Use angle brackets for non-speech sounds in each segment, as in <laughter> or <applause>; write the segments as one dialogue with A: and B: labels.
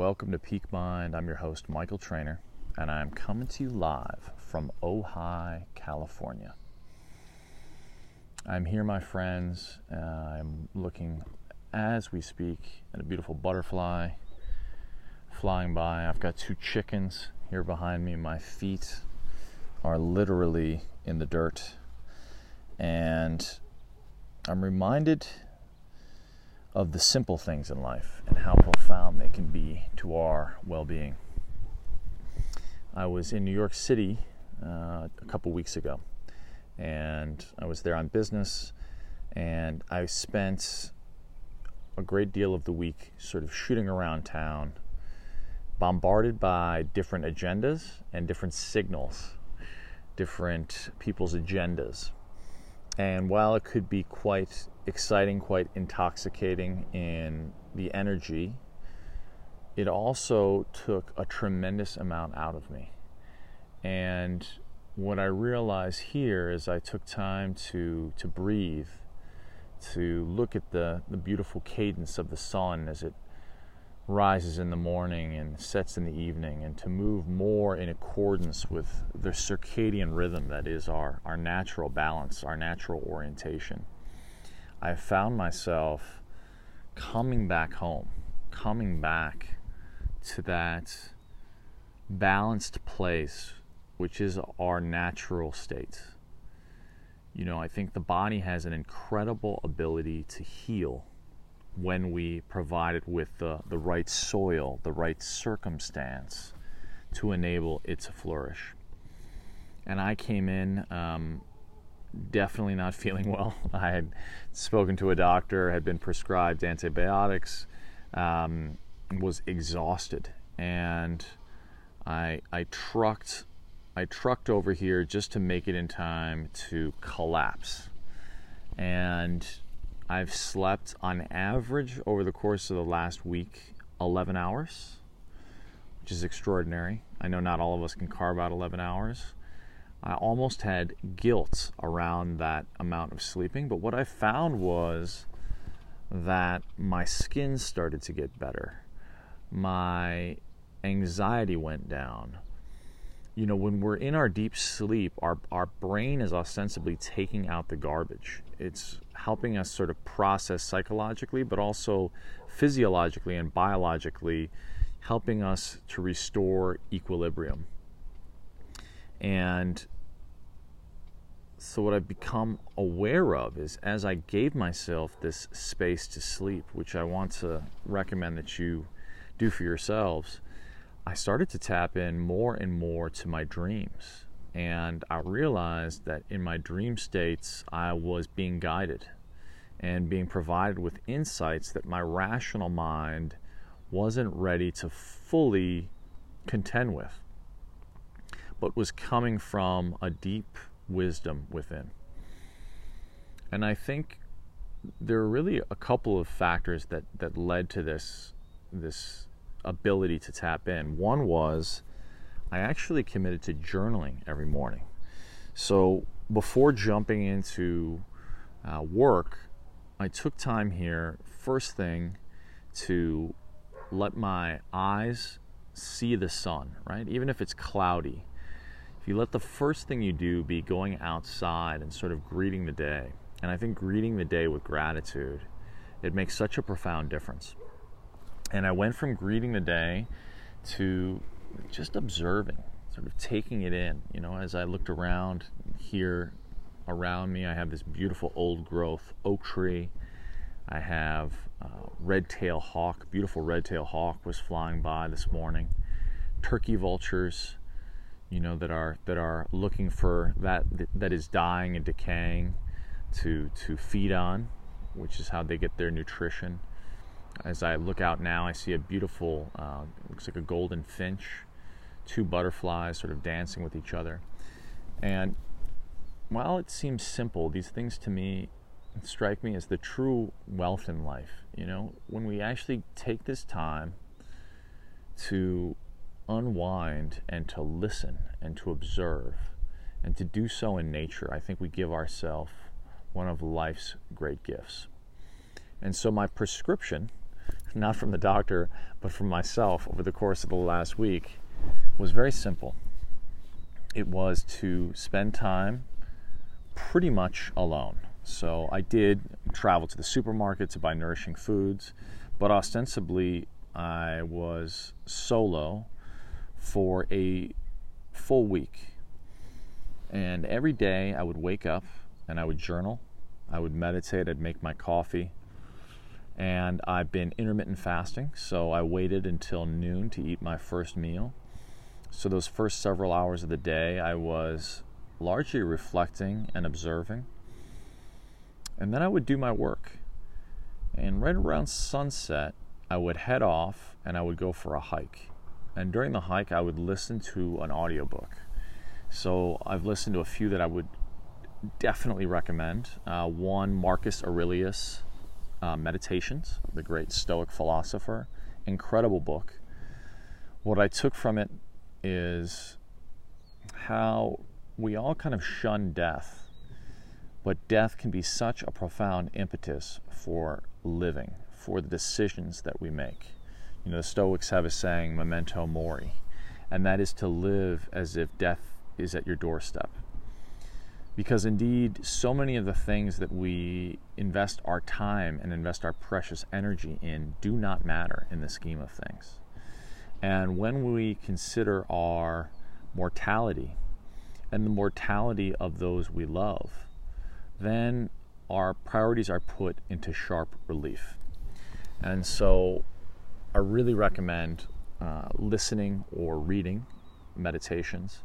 A: welcome to Peak Mind. I'm your host, Michael Trainer, and I'm coming to you live from Ojai, California. I'm here, my friends. Uh, I'm looking as we speak at a beautiful butterfly flying by. I've got two chickens here behind me. My feet are literally in the dirt, and I'm reminded of the simple things in life and how profound they can be to our well being. I was in New York City uh, a couple weeks ago, and I was there on business, and I spent a great deal of the week sort of shooting around town, bombarded by different agendas and different signals, different people's agendas. And while it could be quite exciting, quite intoxicating in the energy, it also took a tremendous amount out of me. And what I realized here is I took time to, to breathe, to look at the, the beautiful cadence of the sun as it rises in the morning and sets in the evening, and to move more in accordance with the circadian rhythm that is our, our natural balance, our natural orientation. I found myself coming back home, coming back to that balanced place, which is our natural state. You know, I think the body has an incredible ability to heal when we provide it with the, the right soil, the right circumstance to enable it to flourish. And I came in um, definitely not <laughs> feeling well. I had spoken to a doctor, had been prescribed antibiotics, um, was exhausted, and I I trucked I trucked over here just to make it in time to collapse. And I've slept on average over the course of the last week 11 hours, which is extraordinary. I know not all of us can carve out 11 hours. I almost had guilt around that amount of sleeping, but what I found was that my skin started to get better. My anxiety went down. You know, when we're in our deep sleep, our, our brain is ostensibly taking out the garbage. It's helping us sort of process psychologically, but also physiologically and biologically, helping us to restore equilibrium. And so, what I've become aware of is as I gave myself this space to sleep, which I want to recommend that you do for yourselves, I started to tap in more and more to my dreams. And I realized that in my dream states, I was being guided and being provided with insights that my rational mind wasn't ready to fully contend with but was coming from a deep wisdom within. And I think there are really a couple of factors that, that led to this this ability to tap in. One was I actually committed to journaling every morning. So before jumping into uh, work, I took time here first thing to let my eyes see the sun, right? Even if it's cloudy, you let the first thing you do be going outside and sort of greeting the day, and I think greeting the day with gratitude, it makes such a profound difference. And I went from greeting the day to just observing, sort of taking it in. You know, as I looked around here around me, I have this beautiful old growth oak tree. I have uh, red tail hawk, beautiful red tail hawk was flying by this morning. Turkey vultures you know that are that are looking for that that is dying and decaying to to feed on which is how they get their nutrition. As i look out now i see a beautiful uh, looks like a golden finch two butterflies sort of dancing with each other. And while it seems simple these things to me strike me as the true wealth in life you know? When we actually take this time to unwind and to listen and to observe and to do so in nature, I think we give ourselves one of life's great gifts. And so, my prescription not from the doctor, but from myself over the course of the last week was very simple. It was to spend time pretty much alone. So I did travel to the supermarket to buy nourishing foods, but ostensibly I was solo for a full week. And every day I would wake up and I would journal, I would meditate, I'd make my coffee. And I've been intermittent fasting, so I waited until noon to eat my first meal. So, those first several hours of the day, I was largely reflecting and observing. And then I would do my work. And right around sunset, I would head off and I would go for a hike. And during the hike, I would listen to an audiobook. So I've listened to a few that I would definitely recommend. Uh, one, Marcus Aurelius uh, Meditations, the great Stoic philosopher. Incredible book. What I took from it is how we all kind of shun death, but death can be such a profound impetus for living, for the decisions that we make. You know, the Stoics have a saying, memento mori, and that is to live as if death is at your doorstep. Because indeed, so many of the things that we invest our time and invest our precious energy in do not matter in the scheme of things. And when we consider our mortality and the mortality of those we love, then our priorities are put into sharp relief. And so I really recommend uh, listening or reading meditations.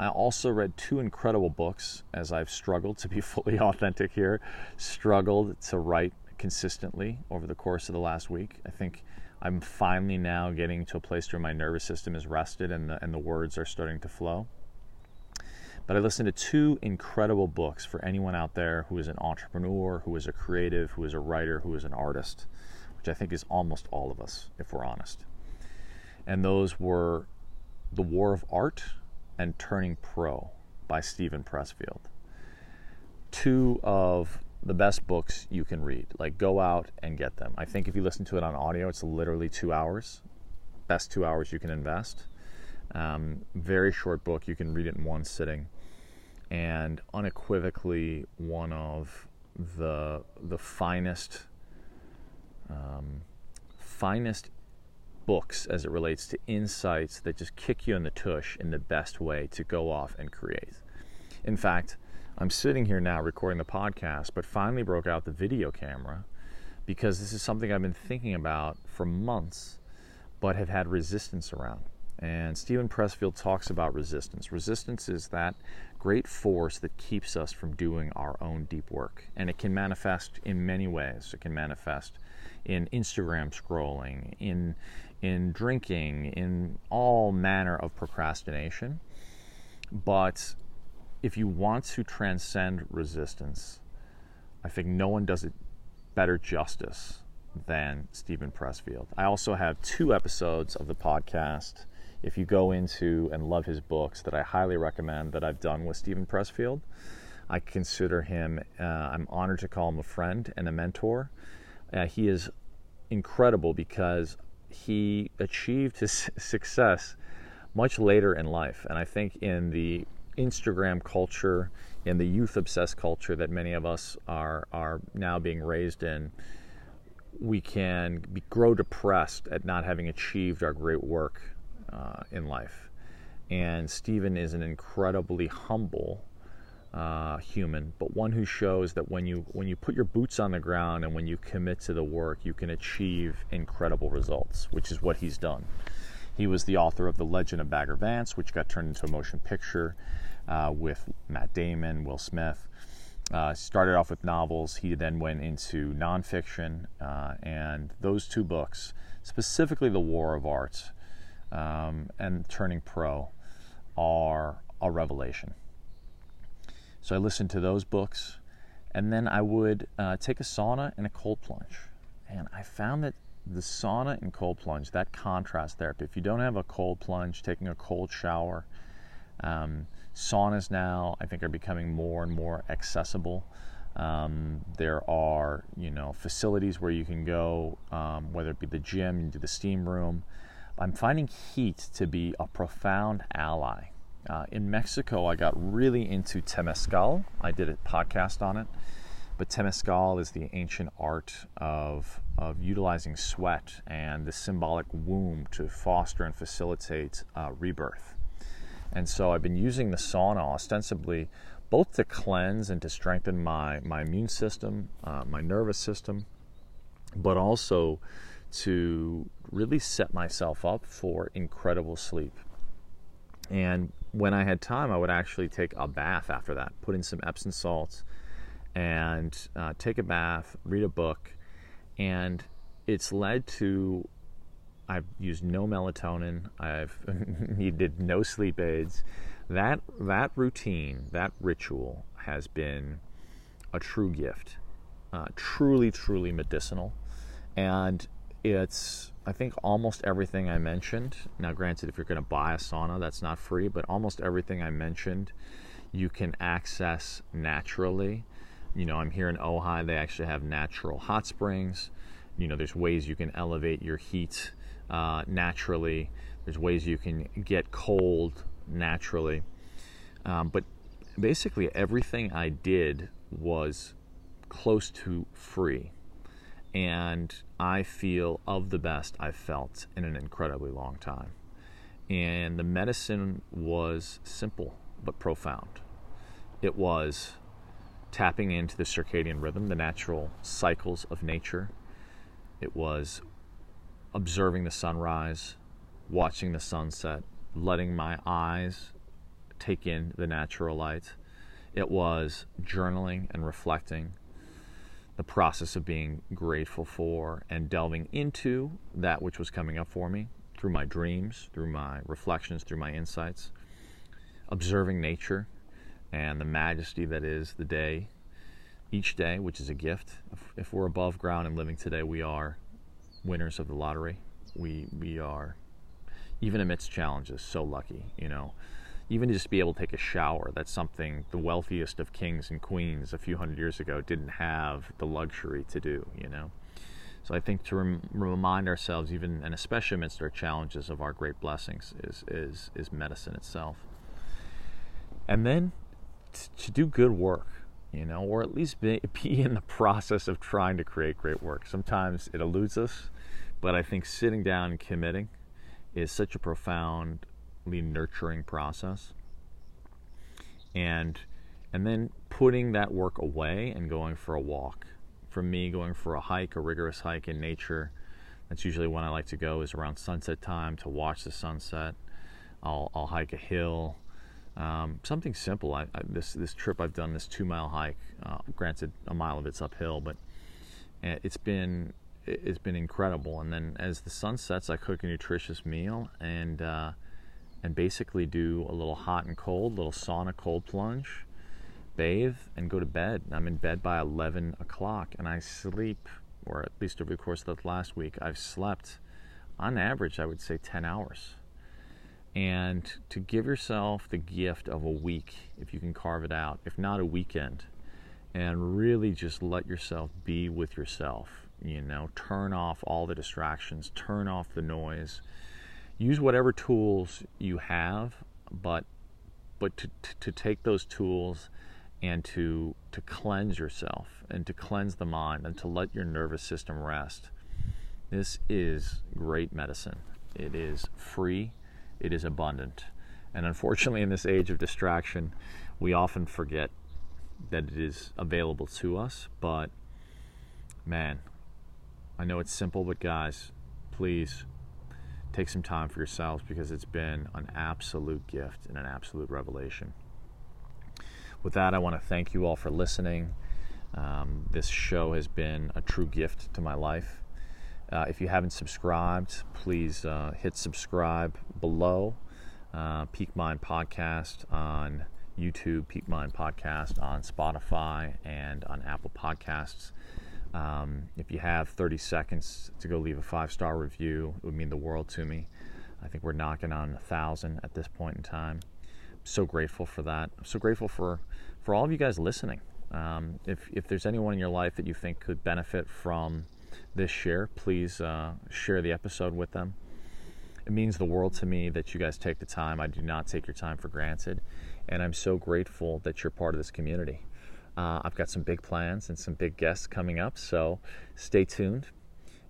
A: I also read two incredible books as I've struggled to be <laughs> fully authentic here, struggled to write consistently over the course of the last week. I think I'm finally now getting to a place where my nervous system is rested and the, and the words are starting to flow. But I listened to two incredible books for anyone out there who is an entrepreneur, who is a creative, who is a writer, who is an artist, which I think is almost all of us, if we're honest. And those were The War of Art and Turning Pro by Steven Pressfield. Two of the best books you can read. Like, go out and get them. I think if you listen to it on audio, it's literally two hours. Best two hours you can invest. Um, very short book. You can read it in one sitting, and unequivocally one of the the finest um, finest books as it relates to insights that just kick you in the tush in the best way to go off and create. In fact, I'm sitting here now recording the podcast, but finally broke out the video camera because this is something I've been thinking about for months, but have had resistance around. And Steven Pressfield talks about resistance. Resistance is that great force that keeps us from doing our own deep work. And it can manifest in many ways. It can manifest in Instagram scrolling, in, in drinking, in all manner of procrastination. But if you want to transcend resistance, I think no one does it better justice than Steven Pressfield. I also have two episodes of the podcast. If you go into and love his books, that I highly recommend that I've done with Steven Pressfield. I consider him, uh, I'm honored to call him a friend and a mentor. Uh, he is incredible because he achieved his <laughs> success much later in life. And I think in the Instagram culture in the youth obsessed culture that many of us are are now being raised in, we can be, grow depressed at not having achieved our great work uh, in life. And Steven is an incredibly humble uh, human, but one who shows that when you when you put your boots on the ground and when you commit to the work, you can achieve incredible results, which is what he's done. He was the author of The Legend of Bagger Vance, which got turned into a motion picture uh, with Matt Damon, Will Smith. Uh, started off with novels. He then went into nonfiction, uh, and those two books, specifically The War of Art um, and Turning Pro, are a revelation. So I listened to those books, and then I would uh, take a sauna and a cold plunge. And I found that the sauna and cold plunge, that contrast therapy, if you don't have a cold plunge, taking a cold shower, um, saunas now I think are becoming more and more accessible. Um, there are, you know, facilities where you can go, um, whether it be the gym, you do the steam room. I'm finding heat to be a profound ally. Uh, in Mexico, I got really into temescal. I did a podcast on it. But temescal is the ancient art of, of utilizing sweat and the symbolic womb to foster and facilitate uh, rebirth. And so I've been using the sauna ostensibly both to cleanse and to strengthen my, my immune system, uh, my nervous system, but also to really set myself up for incredible sleep. And when I had time, I would actually take a bath after that, put in some Epsom salts, and uh, take a bath, read a book, and it's led to I've used no melatonin. I've <laughs> needed no sleep aids. That that routine, that ritual, has been a true gift, uh, truly, truly medicinal, and it's I think almost everything I mentioned. Now, granted, if you're going to buy a sauna, that's not free, but almost everything I mentioned, you can access naturally. You know, I'm here in Ojai. They actually have natural hot springs. You know, there's ways you can elevate your heat uh, naturally. There's ways you can get cold naturally. Um, but basically, everything I did was close to free. And I feel of the best I've felt in an incredibly long time. And the medicine was simple but profound. It was tapping into the circadian rhythm, the natural cycles of nature. It was observing the sunrise, watching the sunset, letting my eyes take in the natural light. It was journaling and reflecting, the process of being grateful for and delving into that which was coming up for me through my dreams, through my reflections, through my insights, observing nature and the majesty that is the day, each day, which is a gift. If, if we're above ground and living today, we are winners of the lottery. We we are even amidst challenges so lucky, you know. Even to just be able to take a shower, that's something the wealthiest of kings and queens a few hundred years ago didn't have the luxury to do, you know. So I think to rem- remind ourselves, even and especially amidst our challenges, of our great blessings is is is medicine itself. And then t- to do good work, you know, or at least be, <laughs> be in the process of trying to create great work. Sometimes it eludes us, but I think sitting down and committing is such a profoundly nurturing process. And and then putting that work away and going for a walk. For me, going for a hike, a rigorous hike in nature, that's usually when I like to go is around sunset time to watch the sunset. I'll, I'll hike a hill, um, something simple. I, I, this this trip I've done this two mile hike. Uh, granted, a mile of it's uphill, but eh, it's been it's been incredible. And then as the sun sets, I cook a nutritious meal and uh, and basically do a little hot and cold, little sauna cold plunge, bathe, and go to bed. I'm in bed by 11 o'clock, and I sleep, or at least over the course of the last week, I've slept on average, I would say 10 hours and to give yourself the gift of a week, if you can carve it out, if not a weekend, and really just let yourself be with yourself. You know, turn off all the distractions, turn off the noise, use whatever tools you have, but but to, to take those tools and to to cleanse yourself and to cleanse the mind and to let your nervous system rest. This is great medicine. It is free it is abundant. And unfortunately, in this age of distraction, we often forget that it is available to us. But man, I know it's simple, but guys, please take some time for yourselves because it's been an absolute gift and an absolute revelation. With that, I want to thank you all for listening. Um, this show has been a true gift to my life. Uh, if you haven't subscribed, please uh, hit subscribe below. Uh, Peak Mind Podcast on YouTube, Peak Mind Podcast on Spotify, and on Apple Podcasts. Um, if you have 30 seconds to go leave a five star review, it would mean the world to me. I think we're knocking on a thousand at this point in time. I'm so grateful for that. I'm so grateful for, for all of you guys listening. Um, if, if there's anyone in your life that you think could benefit from this share, please uh, share the episode with them. It means the world to me that you guys take the time. I do not take your time for granted. And I'm so grateful that you're part of this community. Uh, I've got some big plans and some big guests coming up, so stay tuned.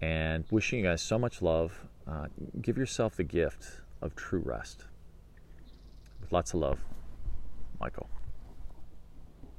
A: And wishing you guys so much love. Uh, give yourself the gift of true rest. With lots of love, Michael.